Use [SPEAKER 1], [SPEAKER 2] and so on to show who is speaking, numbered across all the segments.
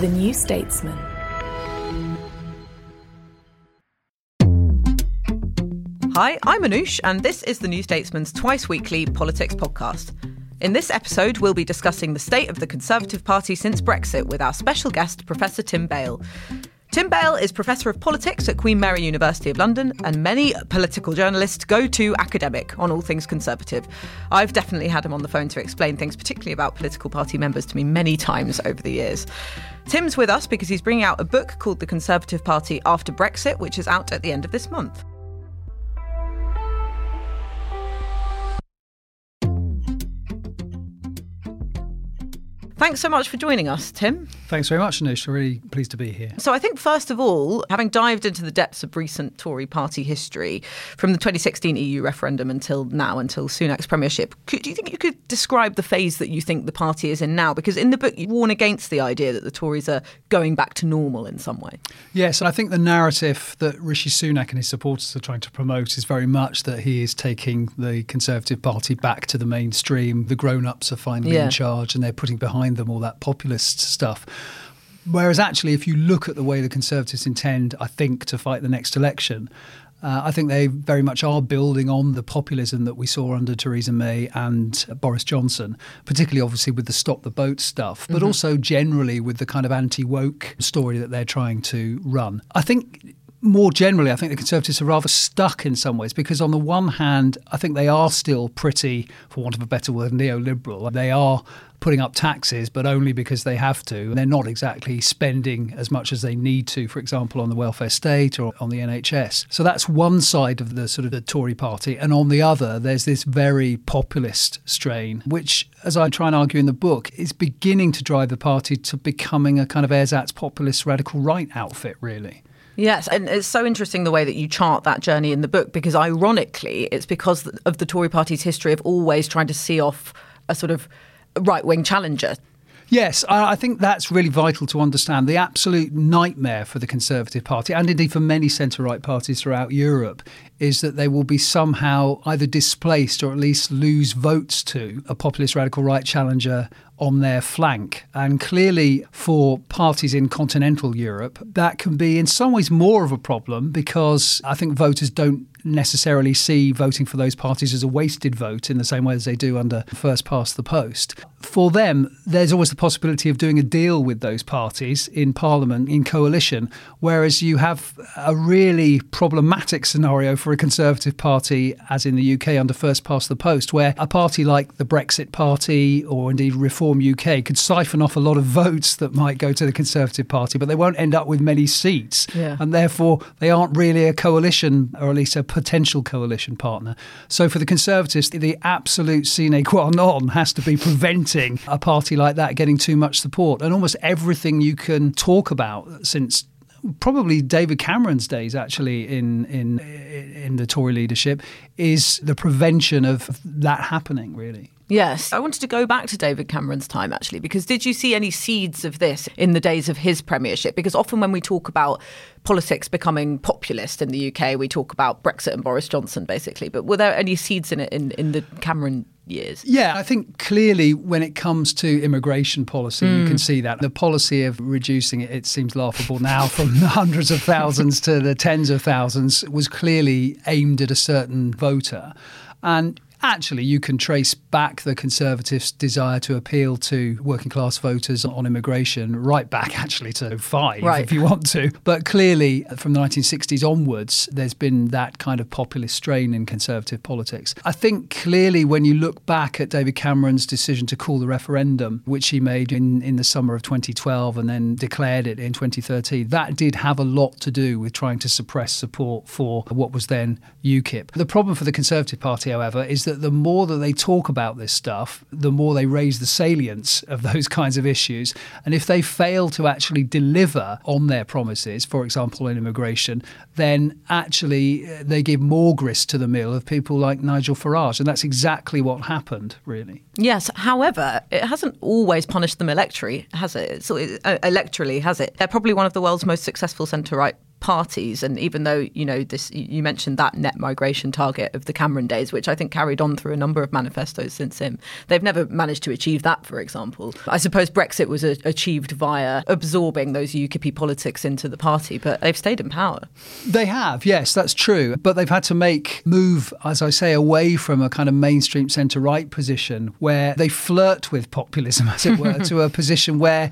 [SPEAKER 1] The New Statesman.
[SPEAKER 2] Hi, I'm Anoosh, and this is the New Statesman's twice weekly politics podcast. In this episode, we'll be discussing the state of the Conservative Party since Brexit with our special guest, Professor Tim Bale. Tim Bale is Professor of Politics at Queen Mary University of London, and many political journalists go to academic on all things Conservative. I've definitely had him on the phone to explain things, particularly about political party members, to me many times over the years. Tim's with us because he's bringing out a book called The Conservative Party After Brexit, which is out at the end of this month. Thanks so much for joining us, Tim.
[SPEAKER 3] Thanks very much, Anoosh. Really pleased to be here.
[SPEAKER 2] So, I think, first of all, having dived into the depths of recent Tory party history, from the 2016 EU referendum until now, until Sunak's premiership, could, do you think you could describe the phase that you think the party is in now? Because in the book, you warn against the idea that the Tories are going back to normal in some way.
[SPEAKER 3] Yes, and I think the narrative that Rishi Sunak and his supporters are trying to promote is very much that he is taking the Conservative Party back to the mainstream. The grown ups are finally
[SPEAKER 2] Yeah.
[SPEAKER 3] in charge and they're putting behind them all that populist stuff. Whereas actually, if you look at the way the Conservatives intend, I think, to fight the next election, uh, I think they very much are building on the populism that we saw under Theresa May and Boris Johnson, particularly obviously with the stop the boat stuff, but also generally with the kind of anti woke story that they're trying to run. I think more generally, I think the Conservatives are rather stuck in some ways because, on the one hand, I think they are still pretty, for want of a better word, neoliberal. They are putting up taxes, but only because they have to. They're not exactly spending as much as they need to, for example, on the welfare state or on the NHS. So that's one side of the sort of the Tory party. And on the other, there's this very populist strain, which, as I try and argue in the book, is beginning to drive the party to becoming a kind of ersatz populist radical right outfit, really.
[SPEAKER 2] Yes, and it's so interesting the way that you chart that journey in the book because, ironically, it's because of the Tory party's history of always trying to see off a sort of right wing challenger.
[SPEAKER 3] Yes, I think that's really vital to understand. The absolute nightmare for the Conservative Party, and indeed for many centre right parties throughout Europe, is that they will be somehow either displaced or at least lose votes to a populist radical right challenger on their flank. And clearly, for parties in continental Europe, that can be in some ways more of a problem because I think voters don't necessarily see voting for those parties as a wasted vote in the same way as they do under first past the post. For them, there's always the possibility of doing a deal with those parties in Parliament, in coalition, whereas you have a really problematic scenario for a Conservative Party, as in the UK under first past the post, where a party like the Brexit Party or indeed Reform UK could siphon off a lot of votes that might go to the Conservative Party, but they won't end up with many seats.
[SPEAKER 2] Yeah.
[SPEAKER 3] And therefore, they aren't really a coalition, or at least a potential coalition partner. So for the Conservatives, the absolute sine qua non has to be preventing a party like that getting too much support. And almost everything you can talk about since probably David Cameron's days actually in in in the Tory leadership is the prevention of that happening really.
[SPEAKER 2] Yes. I wanted to go back to David Cameron's time actually, because did you see any seeds of this in the days of his premiership? Because often when we talk about politics becoming populist in the UK, we talk about Brexit and Boris Johnson basically. But were there any seeds in it in, in the Cameron years?
[SPEAKER 3] Yeah, I think clearly when it comes to immigration policy, you can mm. see that. The policy of reducing it, it seems laughable now, from the hundreds of thousands to the tens of thousands was clearly aimed at a certain voter. And actually, you can trace back the Conservatives' desire to appeal to working class voters on immigration, right back actually to five,
[SPEAKER 2] Right.
[SPEAKER 3] if you want to. But clearly, from the 1960s onwards, there's been that kind of populist strain in Conservative politics. I think clearly, when you look back at David Cameron's decision to call the referendum, which he made in, in the summer of 2012 and then declared it in 2013, that did have a lot to do with trying to suppress support for what was then UKIP. The problem for the Conservative Party, however, is that the more that they talk about this stuff, the more they raise the salience of those kinds of issues. And if they fail to actually deliver on their promises, for example, in immigration, then actually uh, they give more grist to the mill of people like Nigel Farage. And that's exactly what happened, really.
[SPEAKER 2] Yes, however, it hasn't always punished them electorally, has it? So, uh, electorally, has it? They're probably one of the world's most successful centre right parties and even though you know this you mentioned that net migration target of the Cameron days which I think carried on through a number of manifestos since him they've never managed to achieve that for example I suppose Brexit was a- achieved via absorbing those UKIP politics into the party but they've stayed in power
[SPEAKER 3] They have, yes, that's true. But they've had to make move, as I say, away from a kind of mainstream centre right position where they flirt with populism, as it were, to a position where,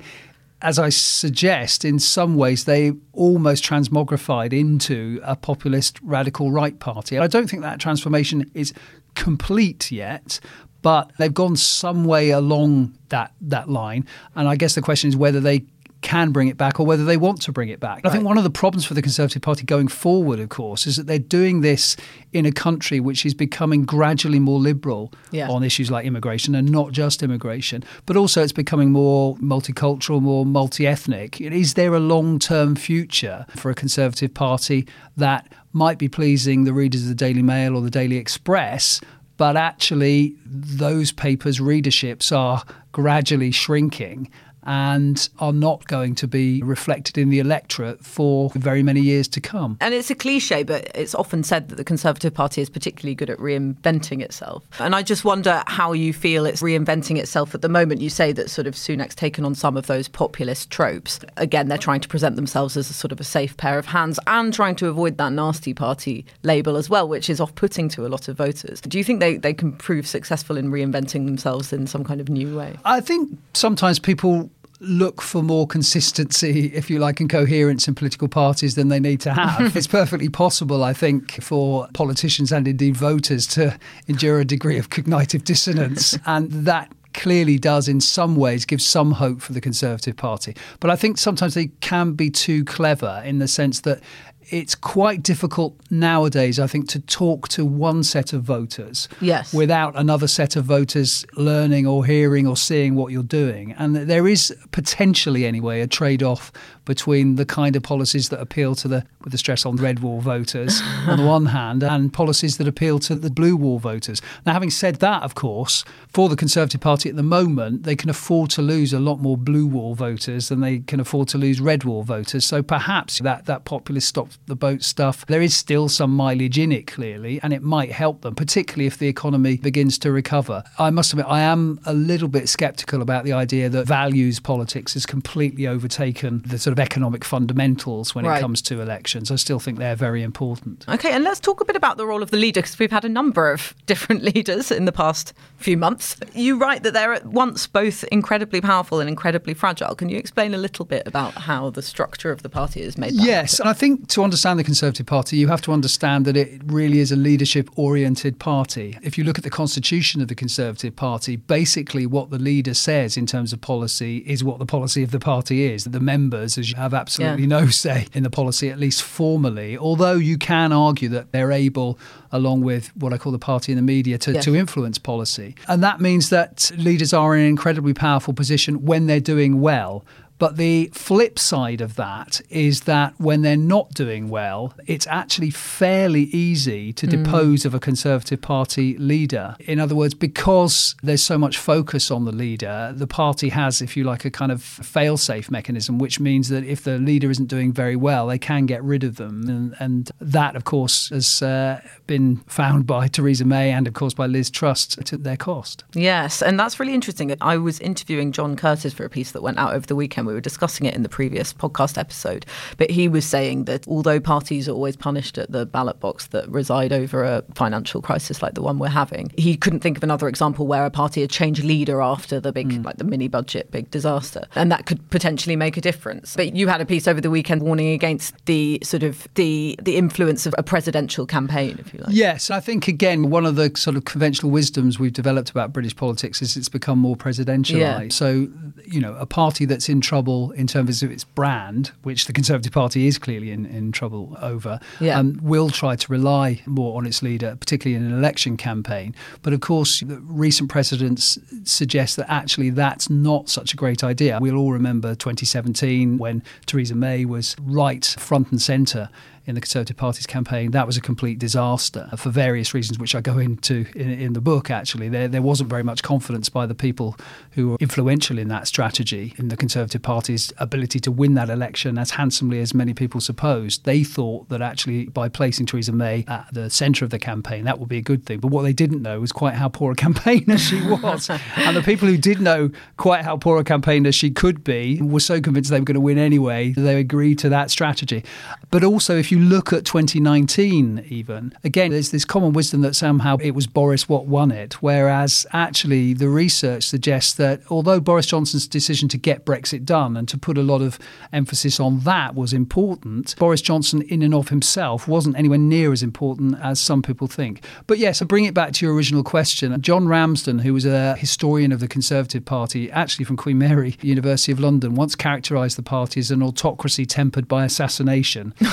[SPEAKER 3] as I suggest, in some ways they almost transmogrified into a populist radical right party. I don't think that transformation is complete yet. But they've gone some way along that that line, and I guess the question is whether they can bring it back or whether they want to bring it back. I think one of the problems for the Conservative Party going forward, of course, is that they're doing this in a country which is becoming gradually more liberal
[SPEAKER 2] Yeah.
[SPEAKER 3] on issues like immigration and not just immigration, but also it's becoming more multicultural, more multi ethnic. Is there a long term future for a Conservative Party that might be pleasing the readers of the Daily Mail or the Daily Express? But actually, those papers' readerships are gradually shrinking and are not going to be reflected in the electorate for very many years to come.
[SPEAKER 2] And it's a cliche, but it's often said that the Conservative Party is particularly good at reinventing itself. And I just wonder how you feel it's reinventing itself at the moment. You say that sort of Sunak's taken on some of those populist tropes. Again, they're trying to present themselves as a sort of a safe pair of hands and trying to avoid that nasty party label as well, which is off putting to a lot of voters. Do you think they, they can prove successful in reinventing themselves in some kind of new way?
[SPEAKER 3] I think sometimes people look for more consistency, if you like, and coherence in political parties than they need to have. it's perfectly possible, I think, for politicians and indeed voters to endure a degree of cognitive dissonance. and that clearly does in some ways give some hope for the Conservative Party. But I think sometimes they can be too clever in the sense that it's quite difficult nowadays, I think, to talk to one set of voters
[SPEAKER 2] Yes.
[SPEAKER 3] without another set of voters learning or hearing or seeing what you're doing. And there is potentially, anyway, a trade off between the kind of policies that appeal to the, with the stress on red wall voters on the one hand, and policies that appeal to the blue wall voters. Now, having said that, of course, for the Conservative Party at the moment, they can afford to lose a lot more blue wall voters than they can afford to lose red wall voters. So perhaps that, that populist stop the boat stuff, there is still some mileage in it, clearly, and it might help them, particularly if the economy begins to recover. I must admit, I am a little bit sceptical about the idea that values politics has completely overtaken the sort of economic fundamentals when
[SPEAKER 2] Right.
[SPEAKER 3] it comes to elections. I still think they're very important.
[SPEAKER 2] Okay, and let's talk a bit about the role of the leader because we've had a number of different leaders in the past few months. You write that they're at once both incredibly powerful and incredibly fragile. Can you explain a little bit about how the structure of the party is made?
[SPEAKER 3] Yes, and I think to understand the Conservative Party, you have to understand that it really is a leadership oriented party. If you look at the constitution of the Conservative Party, basically what the leader says in terms of policy is what the policy of the party is. The members as you have absolutely
[SPEAKER 2] Yeah.
[SPEAKER 3] no say in the policy, at least formally, although you can argue that they're able, along with what I call the party and the media, to,
[SPEAKER 2] Yes.
[SPEAKER 3] to influence policy. And that means that leaders are in an incredibly powerful position when they're doing well. But the flip side of that is that when they're not doing well, it's actually fairly easy to depose of a Conservative Party leader. In other words, because there's so much focus on the leader, the party has, if you like, a kind of fail safe mechanism, which means that if the leader isn't doing very well, they can get rid of them. And, and that, of course, has uh, been found by Theresa May and, of course, by Liz Truss to their cost.
[SPEAKER 2] Yes, and that's really interesting. I was interviewing John Curtice for a piece that went out over the weekend we were discussing it in the previous podcast episode. But he was saying that although parties are always punished at the ballot box that reside over a financial crisis like the one we're having, he couldn't think of another example where a party had changed leader after the big, mm. like the mini budget big disaster, and that could potentially make a difference. But you had a piece over the weekend warning against the sort of the the influence of a presidential campaign, if you like.
[SPEAKER 3] Yes, I think again one of the sort of conventional wisdoms we've developed about British politics is it's become more presidentialised. Yeah. So you know, a party that's in trouble in terms of its brand, which the Conservative Party is clearly in, in trouble over, yeah. um, will try to rely more on its leader, particularly in an election campaign. But of course, recent precedents suggest that actually that's not such a great idea. We'll all remember 2017 when Theresa May was right front and centre in the Conservative Party's campaign. That was a complete disaster for various reasons, which I go into in, in, the book. Actually, there there wasn't very much confidence by the people who were influential in that strategy in the Conservative Party's ability to win that election as handsomely as many people supposed. They thought that actually by placing Theresa May at the centre of the campaign, that would be a good thing. But what they didn't know was quite how poor a campaigner she was, and the people who did know quite how poor a campaigner she could be were so convinced they were going to win anyway. That they agreed to that strategy. But also, if you you look at 2019, even, again, there's this common wisdom that somehow it was Boris what won it, whereas actually the research suggests that although Boris Johnson's decision to get Brexit done and to put a lot of emphasis on that was important, Boris Johnson, in and of himself, wasn't anywhere near as important as some people think. But yes, so bring it back to your original question. John Ramsden, who was a historian of the Conservative Party, actually from Queen Mary University of London, once characterised the party as an autocracy tempered by assassination.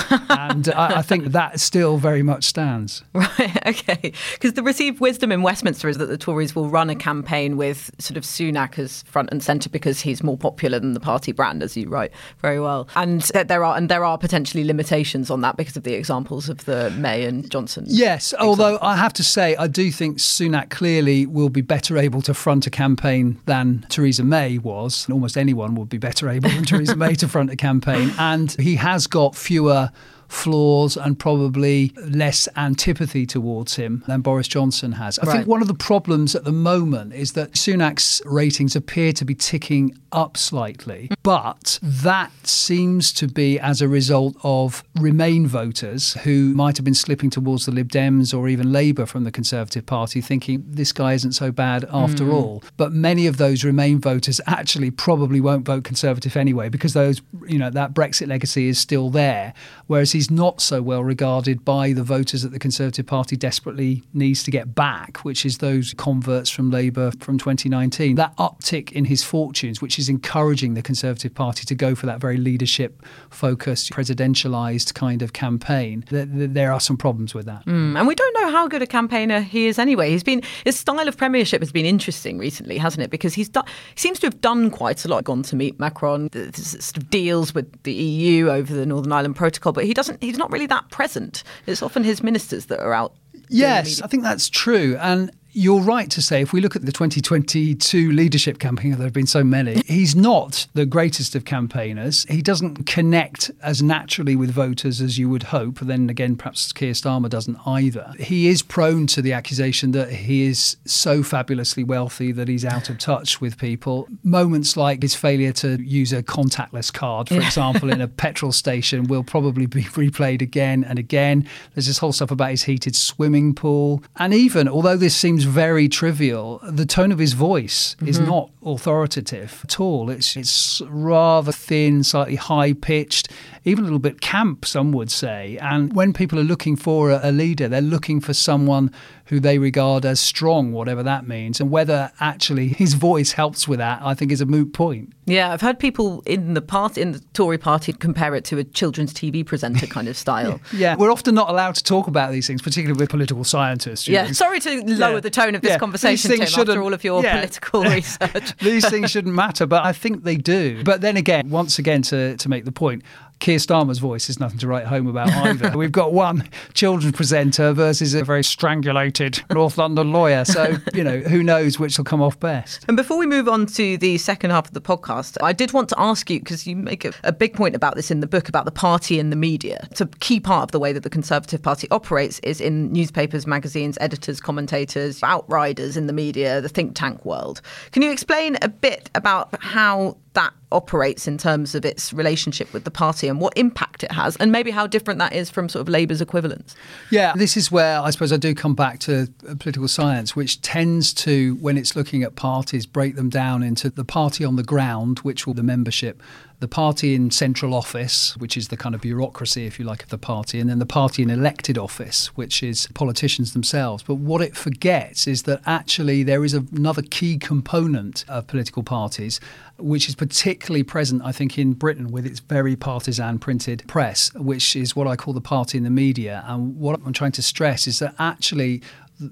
[SPEAKER 3] and I, I, think that still very much stands.
[SPEAKER 2] Right, okay. Because the received wisdom in Westminster is that the Tories will run a campaign with sort of Sunak as front and centre because he's more popular than the party brand, as you write very well. And that there are and there are potentially limitations on that because of the examples of the May and Johnson.
[SPEAKER 3] Yes, examples. although I have to say I do think Sunak clearly will be better able to front a campaign than Theresa May was. Almost anyone would be better able than Theresa May to front a campaign, and he has got fewer flaws and probably less antipathy towards him than Boris Johnson has. I right. think one of the problems at the moment is that Sunak's ratings appear to be ticking up slightly, but that seems to be as a result of Remain voters who might have been slipping towards the Lib Dems or even Labour from the Conservative Party, thinking this guy isn't so bad after mm. all. But many of those Remain voters actually probably won't vote Conservative anyway because those, you know, that Brexit legacy is still there, whereas he's not so well regarded by the voters that the Conservative Party desperately needs to get back, which is those converts from Labour from 2019. That uptick in his fortunes, which is encouraging the Conservative Party to go for that very leadership focused, presidentialised kind of campaign, there are some problems with that.
[SPEAKER 2] Mm, and we don't know how good a campaigner he is anyway. He's been his style of premiership has been interesting recently, hasn't it? Because he's done, he seems to have done quite a lot, gone to meet Macron, sort of deals with the EU over the Northern Ireland Protocol, but he doesn't doesn't he's not really that present. It's often his ministers that are out.
[SPEAKER 3] Yes, I think that's true. And you're right to say, if we look at the 2022 leadership campaign, there have been so many, he's not the greatest of campaigners. He doesn't connect as naturally with voters as you would hope. Then again, perhaps Keir Starmer doesn't either. He is prone to the accusation that he is so fabulously wealthy that he's out of touch with people. Moments like his failure to use a contactless card, for example, in a petrol station, will probably be replayed again and again. There's this whole stuff about his heated swimming pool. And even, although this seems seems very trivial. The tone of his voice mm-hmm. is not authoritative at all. It's it's rather thin, slightly high pitched, even a little bit camp, some would say. And when people are looking for a, a leader, they're looking for someone who they regard as strong, whatever that means. And whether actually his voice helps with that, I think is a moot point.
[SPEAKER 2] Yeah, I've heard people in the party, in the Tory party, compare it to a children's TV presenter kind of style.
[SPEAKER 3] yeah, we're often not allowed to talk about these things, particularly with political scientists.
[SPEAKER 2] Yeah, know. sorry to lower yeah. the tone of this yeah. conversation, Tim, after all of your yeah. political research.
[SPEAKER 3] these things shouldn't matter, but I think they do. But then again, once again, to, to make the point, Keir Starmer's voice is nothing to write home about either. We've got one children's presenter versus a very strangulated North London lawyer. So, you know, who knows which will come off best.
[SPEAKER 2] And before we move on to the second half of the podcast, I did want to ask you, because you make a, a big point about this in the book, about the party and the media. It's a key part of the way that the Conservative Party operates is in newspapers, magazines, editors, commentators, outriders in the media, the think tank world. Can you explain a bit about how that operates in terms of its relationship with the party and what impact it has, and maybe how different that is from sort of Labour's equivalents.
[SPEAKER 3] Yeah, this is where I suppose I do come back to uh, political science, which tends to, when it's looking at parties, break them down into the party on the ground, which will the membership the party in central office, which is the kind of bureaucracy, if you like, of the party, and then the party in elected office, which is politicians themselves. But what it forgets is that actually there is another key component of political parties, which is particularly present, I think, in Britain with its very partisan printed press, which is what I call the party in the media. And what I'm trying to stress is that actually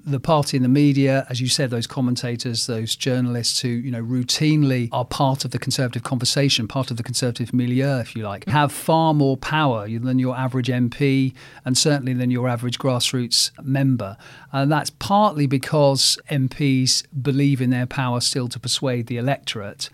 [SPEAKER 3] the party in the media, as you said, those commentators, those journalists who, you know, routinely are part of the conservative conversation, part of the conservative milieu, if you like, have far more power than your average MP and certainly than your average grassroots member. And that's partly because MPs believe in their power still to persuade the electorate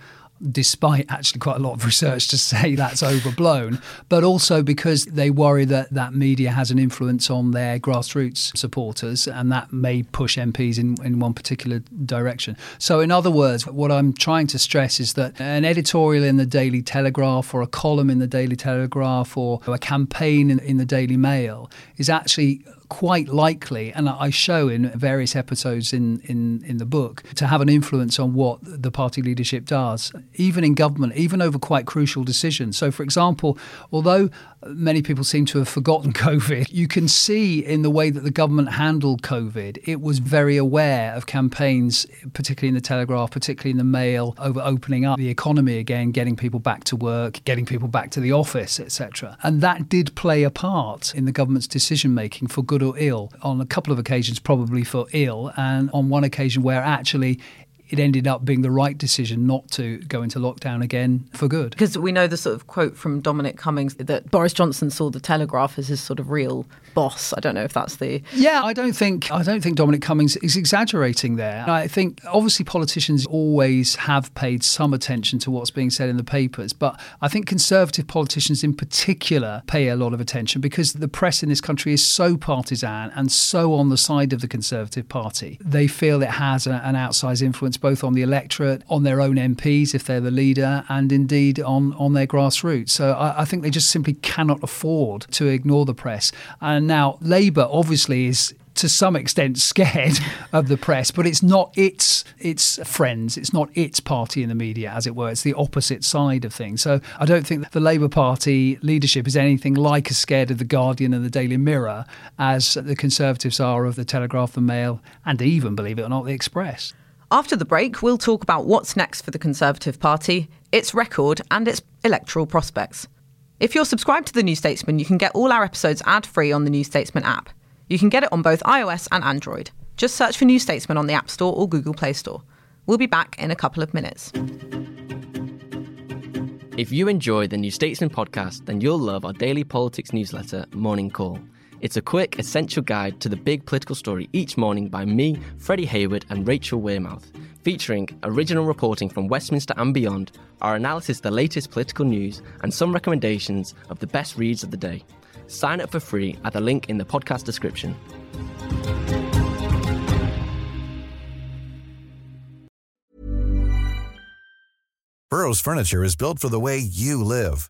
[SPEAKER 3] despite actually quite a lot of research to say that's overblown, but also because they worry that that media has an influence on their grassroots supporters and that may push MPs in, in one particular direction. So, in other words, what I'm trying to stress is that an editorial in the Daily Telegraph or a column in the Daily Telegraph or a campaign in, in the Daily Mail is actually quite likely, and I show in various episodes in, in, in the book, to have an influence on what the party leadership does, even in government, even over quite crucial decisions. So, for example, although many people seem to have forgotten COVID. You can see in the way that the government handled COVID, it was very aware of campaigns, particularly in the Telegraph, particularly in the Mail, over opening up the economy again, getting people back to work, getting people back to the office, etc. And that did play a part in the government's decision making for good or ill. On a couple of occasions, probably for ill, and on one occasion where actually it ended up being the right decision not to go into lockdown again for good.
[SPEAKER 2] Because we know the sort of quote from Dominic Cummings that Boris Johnson saw the Telegraph as his sort of real boss. I don't know if that's the
[SPEAKER 3] Yeah, I don't think I don't think Dominic Cummings is exaggerating there. I think obviously politicians always have paid some attention to what's being said in the papers, but I think conservative politicians in particular pay a lot of attention because the press in this country is so partisan and so on the side of the Conservative Party. They feel it has a, an outsized influence both on the electorate, on their own MPs if they're the leader, and indeed on, on their grassroots. So I, I think they just simply cannot afford to ignore the press. And now Labour obviously is to some extent scared of the press, but it's not its its friends, it's not its party in the media, as it were. It's the opposite side of things. So I don't think the Labour Party leadership is anything like as scared of the Guardian and the Daily Mirror as the Conservatives are of the Telegraph, the Mail, and even, believe it or not, the Express.
[SPEAKER 2] After the break, we'll talk about what's next for the Conservative Party, its record, and its electoral prospects. If you're subscribed to The New Statesman, you can get all our episodes ad free on the New Statesman app. You can get it on both iOS and Android. Just search for New Statesman on the App Store or Google Play Store. We'll be back in a couple of minutes.
[SPEAKER 4] If you enjoy the New Statesman podcast, then you'll love our daily politics newsletter, Morning Call. It's a quick, essential guide to the big political story each morning by me, Freddie Hayward, and Rachel Wearmouth, featuring original reporting from Westminster and beyond, our analysis of the latest political news, and some recommendations of the best reads of the day. Sign up for free at the link in the podcast description.
[SPEAKER 5] Burrow's furniture is built for the way you live.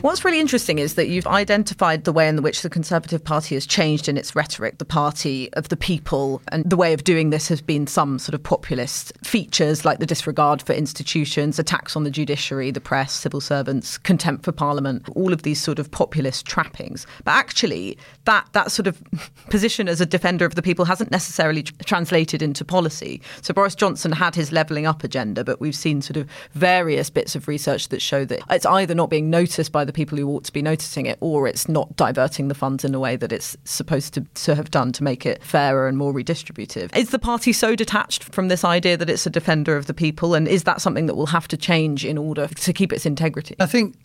[SPEAKER 2] What's really interesting is that you've identified the way in which the Conservative Party has changed in its rhetoric, the party of the people, and the way of doing this has been some sort of populist features like the disregard for institutions, attacks on the judiciary, the press, civil servants, contempt for parliament, all of these sort of populist trappings. But actually, that, that sort of position as a defender of the people hasn't necessarily tr- translated into policy. So Boris Johnson had his levelling up agenda, but we've seen sort of various bits of research that show that it's either not being noticed by the people who ought to be noticing it, or it's not diverting the funds in a way that it's supposed to, to have done to make it fairer and more redistributive. Is the party so detached from this idea that it's a defender of the people? And is that something that will have to change in order to keep its integrity?
[SPEAKER 3] I think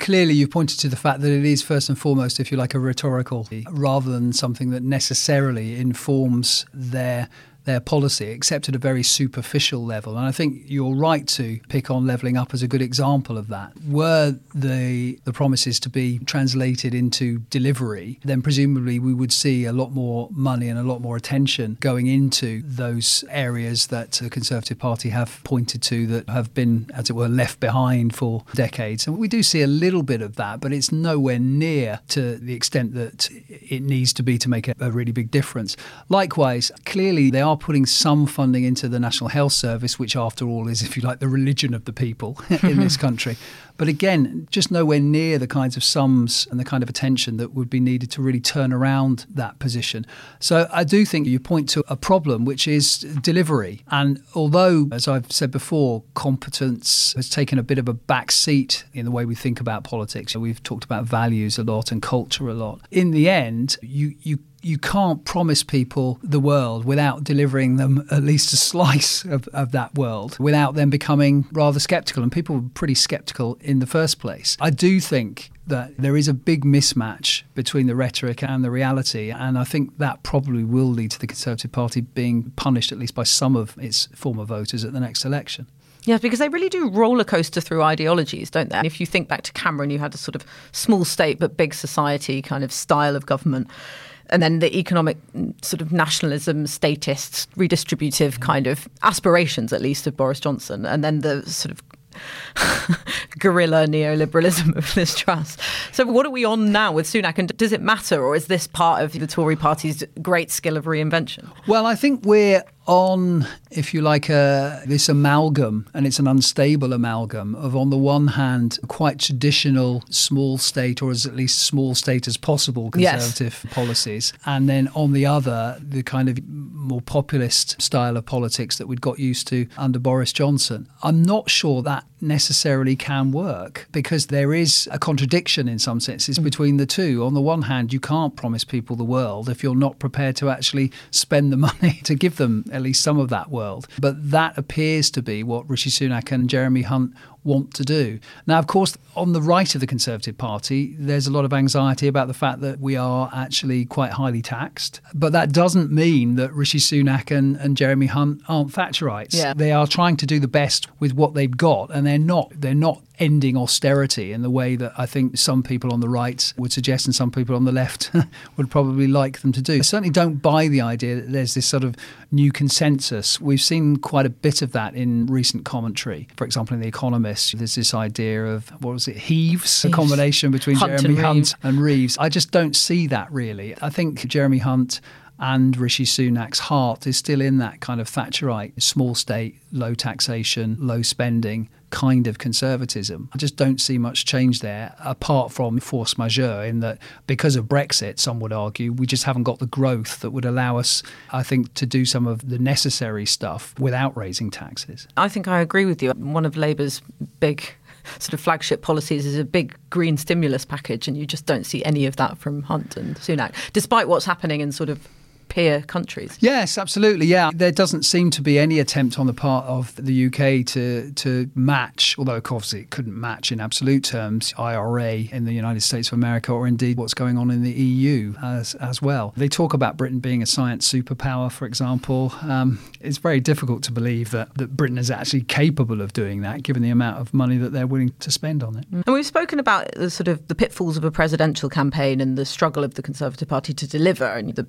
[SPEAKER 3] clearly you've pointed to the fact that it is first and foremost, if you like, a rhetorical rather than something that necessarily informs their their policy, except at a very superficial level. And I think you're right to pick on levelling up as a good example of that. Were the the promises to be translated into delivery, then presumably we would see a lot more money and a lot more attention going into those areas that the Conservative Party have pointed to that have been, as it were, left behind for decades. And we do see a little bit of that, but it's nowhere near to the extent that it needs to be to make a, a really big difference. Likewise, clearly they are putting some funding into the National Health Service, which, after all, is, if you like, the religion of the people in this country. But again, just nowhere near the kinds of sums and the kind of attention that would be needed to really turn around that position. So I do think you point to a problem, which is delivery. And although, as I've said before, competence has taken a bit of a back seat in the way we think about politics, we've talked about values a lot and culture a lot. In the end, you, you you can't promise people the world without delivering them at least a slice of, of that world, without them becoming rather skeptical. And people were pretty skeptical in the first place. I do think that there is a big mismatch between the rhetoric and the reality. And I think that probably will lead to the Conservative Party being punished, at least by some of its former voters, at the next election.
[SPEAKER 2] Yes, because they really do roller coaster through ideologies, don't they? And if you think back to Cameron, you had a sort of small state but big society kind of style of government and then the economic mm, sort of nationalism, statist, redistributive kind of aspirations, at least, of Boris Johnson, and then the sort of guerrilla neoliberalism of Liz Truss. So, what are we on now with Sunak? And does it matter, or is this part of the Tory party's great skill of reinvention?
[SPEAKER 3] Well, I think we're on, if you like, this amalgam, and it's an unstable amalgam of, on the one hand, quite traditional small state, or as at least small state as possible conservative yes. policies, and then on the other, the kind of more populist style of politics that we'd got used to under Boris Johnson. I'm not sure that necessarily can work because there is a contradiction in some senses mm. between the two. On the one hand, you can't promise people the world if you're not prepared to actually spend the money to give them at least some of that world. But that appears to be what Rishi Sunak and Jeremy Hunt want to do. Now, of course, on the right of the Conservative Party, there's a lot of anxiety about the fact that we are actually quite highly taxed. But that doesn't mean that Rishi Sunak and, and Jeremy Hunt aren't Thatcherites.
[SPEAKER 2] Yeah.
[SPEAKER 3] They are trying to do the best with what they've got, and they're not. They're not ending austerity in the way that I think some people on the right would suggest and some people on the left would probably like them to do. I certainly don't buy the idea that there's this sort of new consensus. We've seen quite a bit of that in recent commentary. For example, in The Economist, there's this idea of, what was it, heaves, a combination between
[SPEAKER 2] Hunt
[SPEAKER 3] Jeremy
[SPEAKER 2] and
[SPEAKER 3] Hunt and Reeves. I just don't see that really. I think Jeremy Hunt and Rishi Sunak's heart is still in that kind of Thatcherite, small state, low taxation, low spending kind of conservatism. I just don't see much change there apart from force majeure, in that because of Brexit, some would argue, we just haven't got the growth that would allow us, I think, to do some of the necessary stuff without raising taxes.
[SPEAKER 2] I think I agree with you. One of Labour's big sort of flagship policies is a big green stimulus package, and you just don't see any of that from Hunt and Sunak, despite what's happening in sort of peer countries.
[SPEAKER 3] Yes, absolutely. Yeah, there doesn't seem to be any attempt on the part of the UK to to match, although of course it couldn't match in absolute terms, IRA in the United States of America, or indeed what's going on in the EU as as well. They talk about Britain being a science superpower, for example. Um, it's very difficult to believe that, that Britain is actually capable of doing that, given the amount of money that they're willing to spend on it.
[SPEAKER 2] And we've spoken about the sort of the pitfalls of a presidential campaign and the struggle of the Conservative Party to deliver and the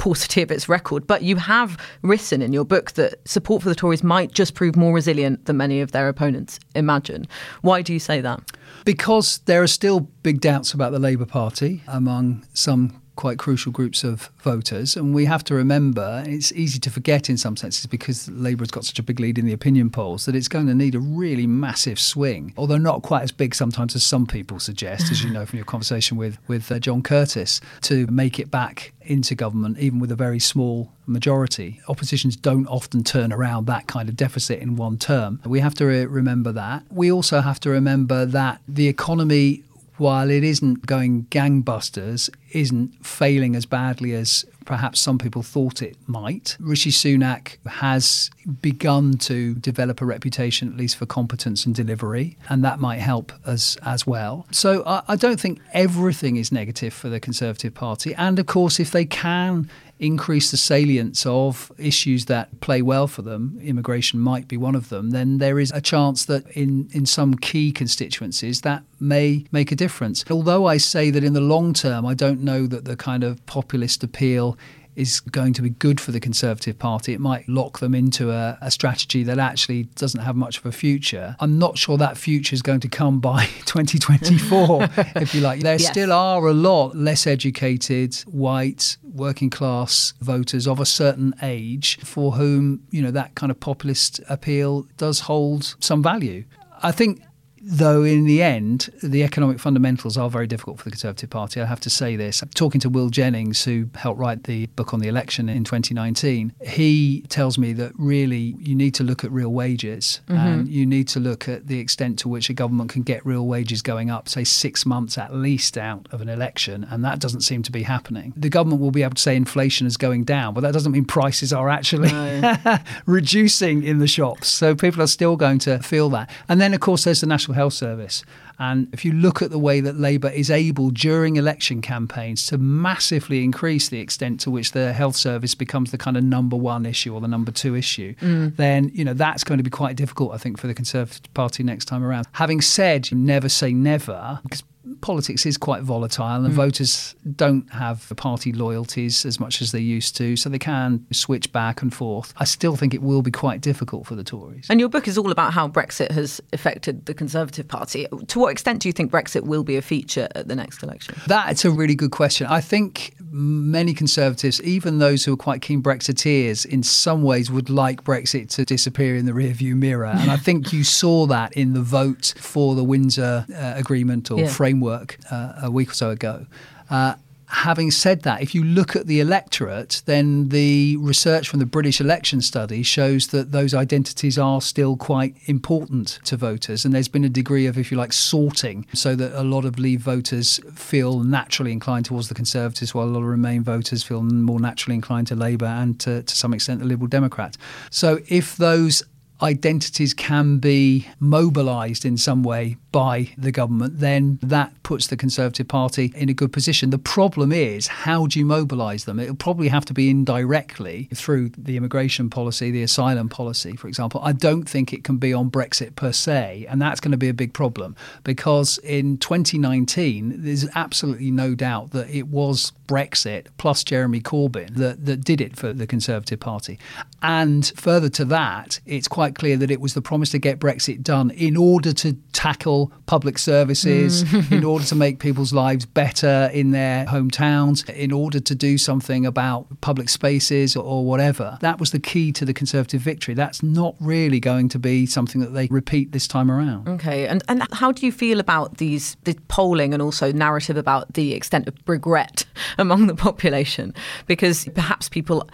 [SPEAKER 2] paucity of its record. But you have written in your book that support for the Tories might just prove more resilient than many of their opponents imagine. Why do you say that?
[SPEAKER 3] Because there are still big doubts about the Labour Party among some quite crucial groups of voters. And we have to remember, it's easy to forget in some senses because Labour has got such a big lead in the opinion polls that it's going to need a really massive swing, although not quite as big sometimes as some people suggest, as you know from your conversation with, with uh, John Curtice, to make it back into government, even with a very small majority. Oppositions don't often turn around that kind of deficit in one term. We have to re- remember that. We also have to remember that the economy while it isn't going gangbusters, isn't failing as badly as perhaps some people thought it might. Rishi Sunak has begun to develop a reputation, at least for competence and delivery, and that might help us as well. So I, I don't think everything is negative for the Conservative Party. And of course, if they can increase the salience of issues that play well for them, immigration might be one of them, then there is a chance that in, in some key constituencies that may make a difference. Although I say that in the long term, I don't know that the kind of populist appeal is going to be good for the Conservative Party. It might lock them into a, a, strategy that actually doesn't have much of a future. I'm not sure that future is going to come by 2024, if you like. There yes. still are a lot less educated, white, working class voters of a certain age for whom, you know, that kind of populist appeal does hold some value. I think Though in the end, the economic fundamentals are very difficult for the Conservative Party. I have to say this. talking to Will Jennings, who helped write the book on the election in 2019, he tells me that really you need to look at real wages mm-hmm. and you need to look at the extent to which a government can get real wages going up, say six months at least out of an election, and that doesn't seem to be happening. The government will be able to say inflation is going down, but that doesn't mean prices are actually no. reducing in the shops. So people are still going to feel that. And then, of course, there's the National National Health Service. And if you look at the way that Labour is able during election campaigns to massively increase the extent to which the health service becomes the kind of number one issue or the number two issue, mm. then you know that's going to be quite difficult, I think, for the Conservative Party next time around. Having said never say never, because politics is quite volatile and mm. voters don't have party loyalties as much as they used to, so they can switch back and forth. I still think it will be quite difficult for the Tories.
[SPEAKER 2] And your book is all about how Brexit has affected the Conservative Party. To what extent do you think Brexit will be a feature at the next election?
[SPEAKER 3] That's a really good question. I think many Conservatives, even those who are quite keen Brexiteers, in some ways would like Brexit to disappear in the rearview mirror. And I think you saw that in the vote for the Windsor uh, Agreement or yeah. framework uh, a week or so ago. Uh, having said that, if you look at the electorate, then the research from the British election study shows that those identities are still quite important to voters. And there's been a degree of, if you like, sorting, so that a lot of Leave voters feel naturally inclined towards the Conservatives, while a lot of Remain voters feel more naturally inclined to Labour and to, to some extent the Liberal Democrats. So if those identities can be mobilised in some way by the government, then that puts the Conservative Party in a good position. The problem is, how do you mobilise them? It'll probably have to be indirectly through the immigration policy, the asylum policy, for example. I don't think it can be on Brexit per se, and that's going to be a big problem because in 2019, there's absolutely no doubt that it was Brexit plus Jeremy Corbyn that, that did it for the Conservative Party. And further to that, it's quite clear that it was the promise to get Brexit done in order to tackle public services, mm. in order to make people's lives better in their hometowns, in order to do something about public spaces or whatever. That was the key to the Conservative victory. That's not really going to be something that they repeat this time around.
[SPEAKER 2] Okay. And, and how do you feel about these the polling and also narrative about the extent of regret among the population? Because perhaps people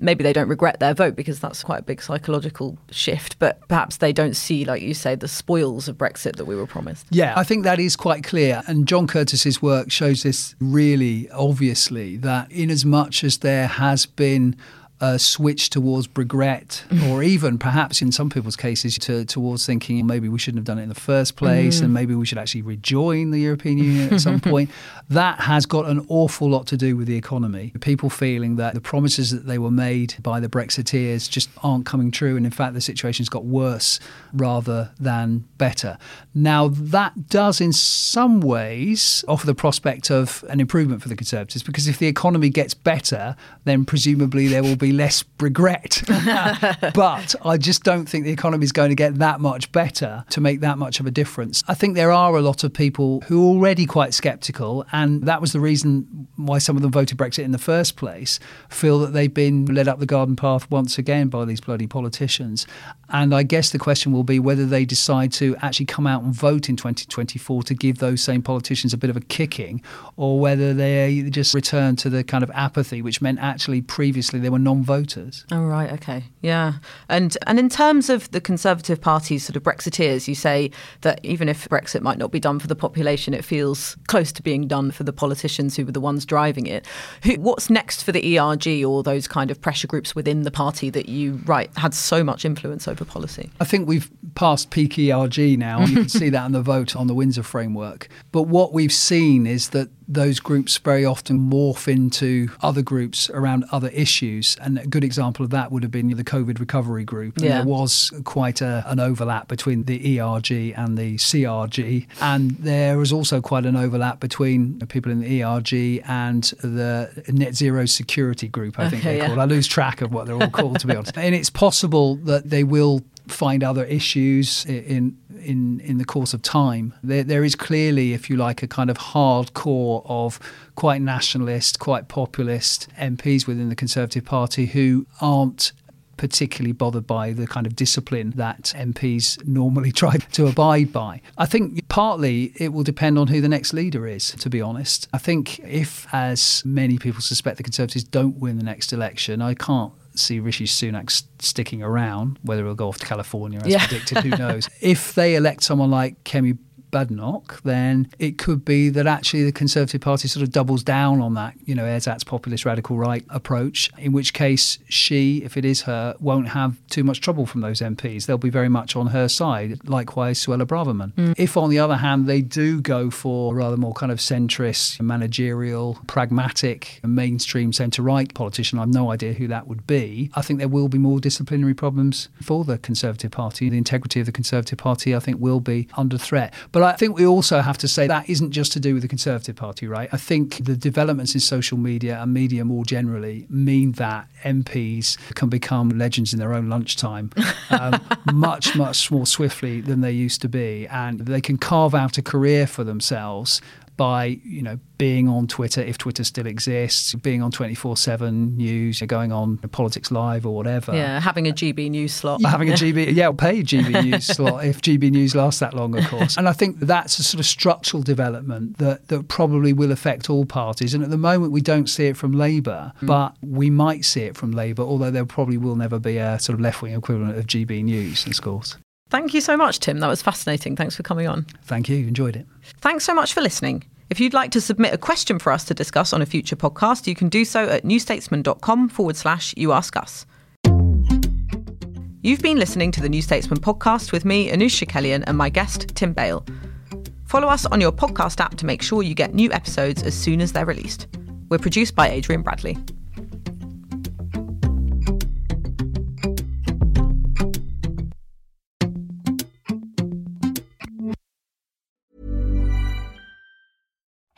[SPEAKER 2] maybe they don't regret their vote because that's quite a big psychological shift, but perhaps they don't see, like you say, the spoils of Brexit that we were promised.
[SPEAKER 3] Yeah, I think that is quite clear. And John Curtice's work shows this really obviously that in as much as there has been a switch towards regret, or even perhaps in some people's cases to, towards thinking maybe we shouldn't have done it in the first place, mm. and maybe we should actually rejoin the European Union at some point. That has got an awful lot to do with the economy. People feeling that the promises that they were made by the Brexiteers just aren't coming true, and in fact the situation's got worse rather than better. Now that does, in some ways, offer the prospect of an improvement for the Conservatives because if the economy gets better, then presumably there will be less regret. but I just don't think the economy is going to get that much better to make that much of a difference. I think there are a lot of people who are already quite sceptical, and that was the reason why some of them voted Brexit in the first place, feel that they've been led up the garden path once again by these bloody politicians. And I guess the question will be whether they decide to actually come out and vote in 2024 to give those same politicians a bit of a kicking, or whether they just return to the kind of apathy which meant actually previously they were non voters.
[SPEAKER 2] Oh right, okay, yeah. And and in terms of the Conservative Party's sort of Brexiteers, you say that even if Brexit might not be done for the population, it feels close to being done for the politicians who were the ones driving it. Who, what's next for the ERG or those kind of pressure groups within the party that you right had so much influence over policy?
[SPEAKER 3] I think we've passed peak ERG now. you can see that in the vote on the Windsor framework. But what we've seen is that those groups very often morph into other groups around other issues. And a good example of that would have been the COVID recovery group. And
[SPEAKER 2] Yeah.
[SPEAKER 3] there was quite a, an overlap between the ERG and the CRG. And there was also quite an overlap between the people in the ERG and the Net Zero Scrutiny Group, I think
[SPEAKER 2] Okay,
[SPEAKER 3] they're
[SPEAKER 2] yeah.
[SPEAKER 3] called. I lose track of what they're all called, to be honest. And it's possible that they will find other issues in in in the course of time. There, there is clearly, if you like, a kind of hardcore of quite nationalist, quite populist MPs within the Conservative Party who aren't particularly bothered by the kind of discipline that MPs normally try to abide by. I think partly it will depend on who the next leader is, to be honest. I think if, as many people suspect, the Conservatives don't win the next election, I can't see Rishi Sunak s- sticking around, whether he'll go off to California as
[SPEAKER 2] Yeah.
[SPEAKER 3] predicted, who knows. if they elect someone like Kemi Badenoch, then it could be that actually the Conservative Party sort of doubles down on that, you know, Erzat's populist radical right approach, in which case she, if it is her, won't have too much trouble from those MPs. They'll be very much on her side. Likewise, Suella Braverman. Mm. If, on the other hand, they do go for a rather more kind of centrist, managerial, pragmatic, mainstream centre right politician, I've no idea who that would be. I think there will be more disciplinary problems for the Conservative Party. The integrity of the Conservative Party, I think, will be under threat. But I think we also have to say that isn't just to do with the Conservative Party, right? I think the developments in social media and media more generally mean that MPs can become legends in their own lunchtime um, much, much more swiftly than they used to be. And they can carve out a career for themselves by you know being on Twitter if Twitter still exists, being on twenty four seven news, going on Politics Live or whatever.
[SPEAKER 2] Yeah, having a GB news slot.
[SPEAKER 3] Having a GB, yeah, paid GB News slot if GB News lasts that long, of course. And I think that's a sort of structural development that, that probably will affect all parties. And at the moment, we don't see it from Labour, mm. but we might see it from Labour, although there probably will never be a sort of left wing equivalent of GB News in schools.
[SPEAKER 2] Thank you so much, Tim. That was fascinating. Thanks for coming on.
[SPEAKER 3] Thank you. Enjoyed it.
[SPEAKER 2] Thanks so much for listening. If you'd like to submit a question for us to discuss on a future podcast, you can do so at newstatesman.com forward slash you ask us. You've been listening to the New Statesman podcast with me, Anoosh Chakelian, and my guest, Tim Bale. Follow us on your podcast app to make sure you get new episodes as soon as they're released. We're produced by Adrian Bradley.